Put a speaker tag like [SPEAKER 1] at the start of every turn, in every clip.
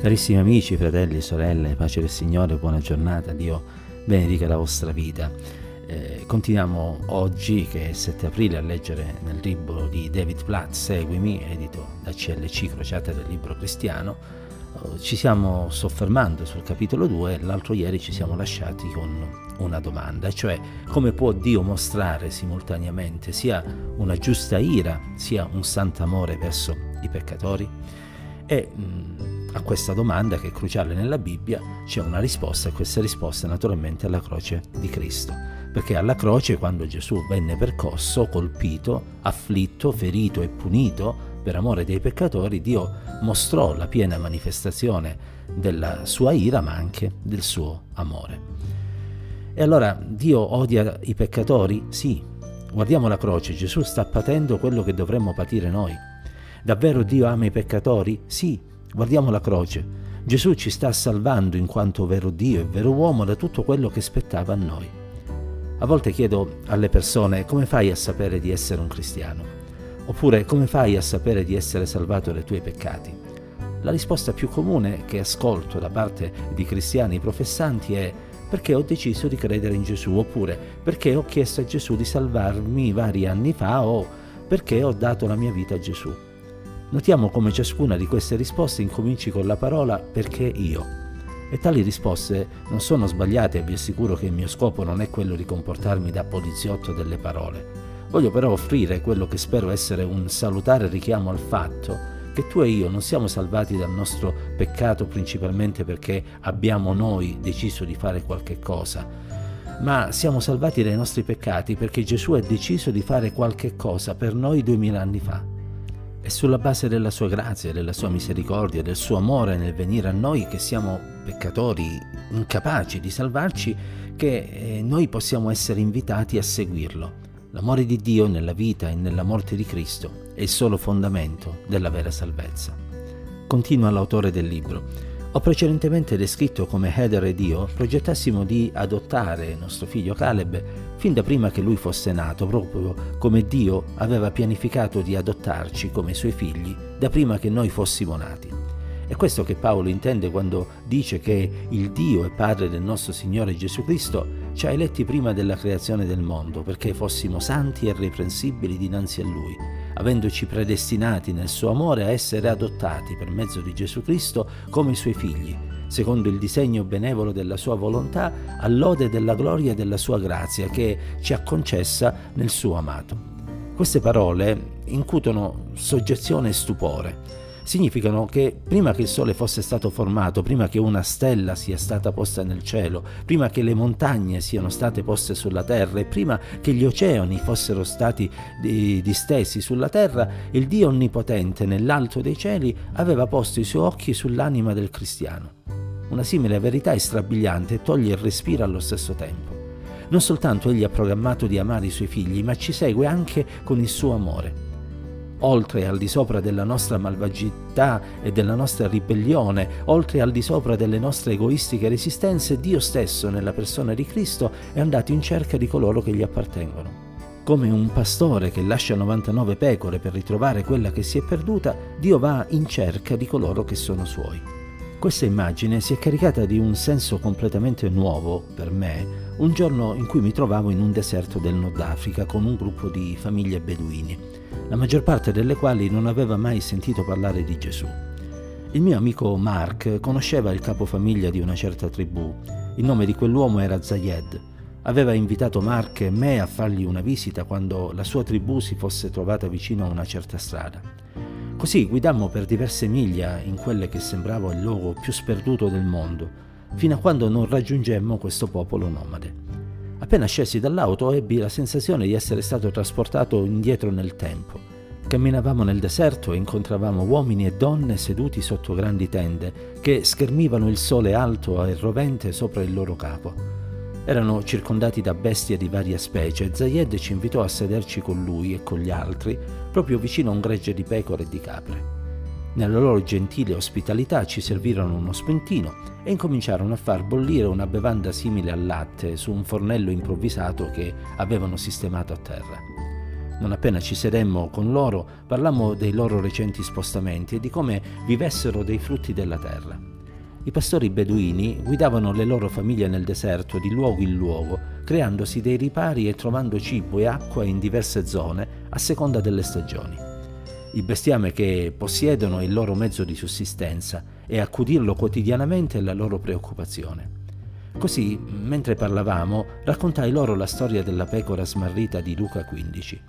[SPEAKER 1] Carissimi amici, fratelli, sorelle, pace del Signore, buona giornata, Dio benedica la vostra vita. Eh, continuiamo oggi, che è 7 aprile, a leggere nel libro di David Platt, Seguimi, edito da CLC, Crociata del Libro Cristiano. Oh, ci stiamo soffermando sul capitolo 2 e l'altro ieri ci siamo lasciati con una domanda, cioè come può Dio mostrare simultaneamente sia una giusta ira, sia un santo amore verso i peccatori? E mh, mm, a questa domanda che è cruciale nella Bibbia c'è una risposta e questa risposta naturalmente è la croce di Cristo. Perché alla croce quando Gesù venne percosso, colpito, afflitto, ferito e punito per amore dei peccatori, Dio mostrò la piena manifestazione della sua ira ma anche del suo amore. E allora Dio odia i peccatori? Sì. Guardiamo la croce, Gesù sta patendo quello che dovremmo patire noi. Davvero Dio ama i peccatori? Sì, Guardiamo la croce. Gesù ci sta salvando in quanto vero Dio e vero uomo da tutto quello che spettava a noi. A volte chiedo alle persone come fai a sapere di essere un cristiano? Oppure come fai a sapere di essere salvato dai tuoi peccati? La risposta più comune che ascolto da parte di cristiani professanti è perché ho deciso di credere in Gesù, oppure perché ho chiesto a Gesù di salvarmi vari anni fa o perché ho dato la mia vita a Gesù. Notiamo come ciascuna di queste risposte incominci con la parola perché io. E tali risposte non sono sbagliate e vi assicuro che il mio scopo non è quello di comportarmi da poliziotto delle parole. Voglio però offrire quello che spero essere un salutare richiamo al fatto che tu e io non siamo salvati dal nostro peccato principalmente perché abbiamo noi deciso di fare qualche cosa, ma siamo salvati dai nostri peccati perché Gesù ha deciso di fare qualche cosa per noi duemila anni fa. È sulla base della sua grazia, della sua misericordia, del suo amore nel venire a noi che siamo peccatori incapaci di salvarci che eh, noi possiamo essere invitati a seguirlo. L'amore di Dio nella vita e nella morte di Cristo è il solo fondamento della vera salvezza. Continua l'autore del libro. Ho precedentemente descritto come Heather ed io progettassimo di adottare nostro figlio Caleb fin da prima che lui fosse nato, proprio come Dio aveva pianificato di adottarci come suoi figli da prima che noi fossimo nati. È questo che Paolo intende quando dice che il Dio e Padre del nostro Signore Gesù Cristo ci ha eletti prima della creazione del mondo perché fossimo santi e irreprensibili dinanzi a Lui avendoci predestinati nel suo amore a essere adottati per mezzo di Gesù Cristo come i suoi figli, secondo il disegno benevolo della sua volontà, all'ode della gloria della sua grazia che ci ha concessa nel suo amato. Queste parole incutono soggezione e stupore significano che prima che il Sole fosse stato formato, prima che una stella sia stata posta nel cielo, prima che le montagne siano state poste sulla terra e prima che gli oceani fossero stati distesi sulla terra, il Dio Onnipotente nell'alto dei cieli aveva posto i suoi occhi sull'anima del cristiano. Una simile verità è strabiliante e toglie il respiro allo stesso tempo. Non soltanto egli ha programmato di amare i suoi figli, ma ci segue anche con il suo amore oltre al di sopra della nostra malvagità e della nostra ribellione, oltre al di sopra delle nostre egoistiche resistenze, Dio stesso, nella persona di Cristo, è andato in cerca di coloro che gli appartengono. Come un pastore che lascia 99 pecore per ritrovare quella che si è perduta, Dio va in cerca di coloro che sono suoi. Questa immagine si è caricata di un senso completamente nuovo per me un giorno in cui mi trovavo in un deserto del Nord Africa con un gruppo di famiglie beduini la maggior parte delle quali non aveva mai sentito parlare di Gesù. Il mio amico Mark conosceva il capofamiglia di una certa tribù. Il nome di quell'uomo era Zayed. Aveva invitato Mark e me a fargli una visita quando la sua tribù si fosse trovata vicino a una certa strada. Così guidammo per diverse miglia in quelle che sembrava il luogo più sperduto del mondo, fino a quando non raggiungemmo questo popolo nomade. Appena scesi dall'auto ebbi la sensazione di essere stato trasportato indietro nel tempo. Camminavamo nel deserto e incontravamo uomini e donne seduti sotto grandi tende che schermivano il sole alto e rovente sopra il loro capo. Erano circondati da bestie di varia specie e Zayed ci invitò a sederci con lui e con gli altri proprio vicino a un gregge di pecore e di capre. Nella loro gentile ospitalità ci servirono uno spuntino e incominciarono a far bollire una bevanda simile al latte su un fornello improvvisato che avevano sistemato a terra. Non appena ci sedemmo con loro, parlammo dei loro recenti spostamenti e di come vivessero dei frutti della terra. I pastori beduini guidavano le loro famiglie nel deserto di luogo in luogo, creandosi dei ripari e trovando cibo e acqua in diverse zone a seconda delle stagioni. Il bestiame che possiedono è il loro mezzo di sussistenza e accudirlo quotidianamente è la loro preoccupazione. Così, mentre parlavamo, raccontai loro la storia della pecora smarrita di Luca 15.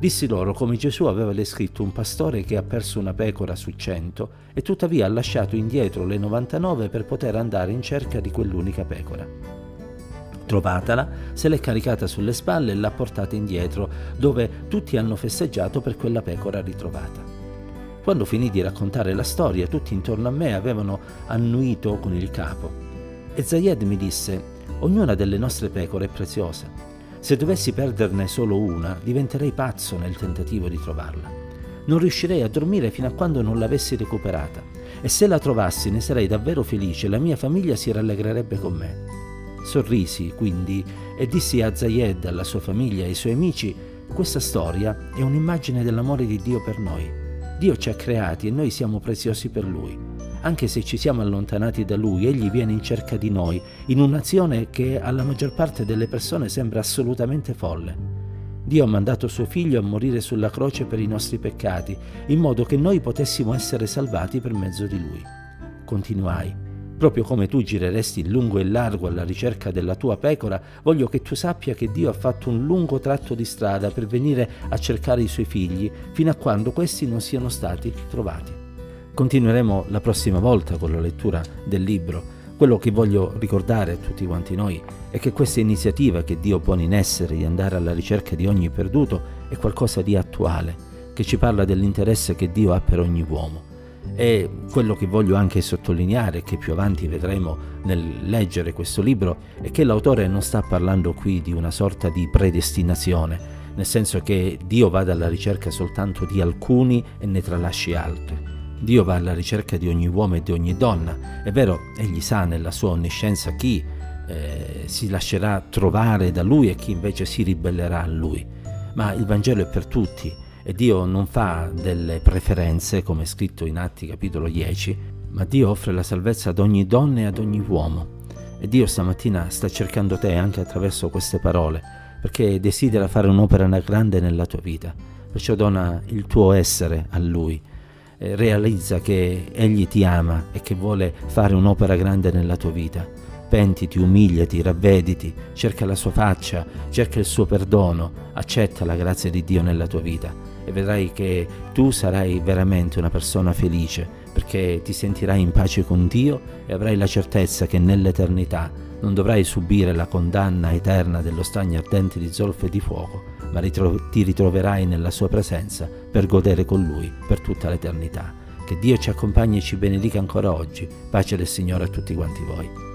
[SPEAKER 1] Dissi loro come Gesù aveva descritto un pastore che ha perso una pecora su cento e tuttavia ha lasciato indietro le 99 per poter andare in cerca di quell'unica pecora. Trovatala, se l'è caricata sulle spalle e l'ha portata indietro, dove tutti hanno festeggiato per quella pecora ritrovata. Quando finì di raccontare la storia, tutti intorno a me avevano annuito con il capo. E Zayed mi disse, ognuna delle nostre pecore è preziosa. Se dovessi perderne solo una, diventerei pazzo nel tentativo di trovarla. Non riuscirei a dormire fino a quando non l'avessi recuperata e se la trovassi ne sarei davvero felice e la mia famiglia si rallegrerebbe con me. Sorrisi, quindi, e dissi a Zayed, alla sua famiglia e ai suoi amici, questa storia è un'immagine dell'amore di Dio per noi. Dio ci ha creati e noi siamo preziosi per Lui. Anche se ci siamo allontanati da Lui, Egli viene in cerca di noi, in un'azione che alla maggior parte delle persone sembra assolutamente folle. Dio ha mandato suo figlio a morire sulla croce per i nostri peccati, in modo che noi potessimo essere salvati per mezzo di Lui. Continuai. Proprio come tu gireresti lungo e largo alla ricerca della tua pecora, voglio che tu sappia che Dio ha fatto un lungo tratto di strada per venire a cercare i suoi figli, fino a quando questi non siano stati trovati. Continueremo la prossima volta con la lettura del libro. Quello che voglio ricordare a tutti quanti noi è che questa iniziativa che Dio pone in essere di andare alla ricerca di ogni perduto è qualcosa di attuale, che ci parla dell'interesse che Dio ha per ogni uomo. E quello che voglio anche sottolineare, che più avanti vedremo nel leggere questo libro, è che l'autore non sta parlando qui di una sorta di predestinazione, nel senso che Dio vada alla ricerca soltanto di alcuni e ne tralasci altri. Dio va alla ricerca di ogni uomo e di ogni donna. È vero, egli sa nella sua onniscienza chi eh, si lascerà trovare da lui e chi invece si ribellerà a lui. Ma il Vangelo è per tutti e Dio non fa delle preferenze, come è scritto in Atti capitolo 10, ma Dio offre la salvezza ad ogni donna e ad ogni uomo. E Dio stamattina sta cercando te anche attraverso queste parole, perché desidera fare un'opera grande nella tua vita. Perciò dona il tuo essere a Lui eh, realizza che Egli ti ama e che vuole fare un'opera grande nella tua vita. Pentiti, umiliati, ravvediti, cerca la sua faccia, cerca il suo perdono, accetta la grazia di Dio nella tua vita e vedrai che tu sarai veramente una persona felice perché ti sentirai in pace con Dio e avrai la certezza che nell'eternità non dovrai subire la condanna eterna dello stagno ardente di zolfo e di fuoco, ma ritro- ti ritroverai nella sua presenza per godere con lui per tutta l'eternità. Che Dio ci accompagni e ci benedica ancora oggi. Pace del Signore a tutti quanti voi.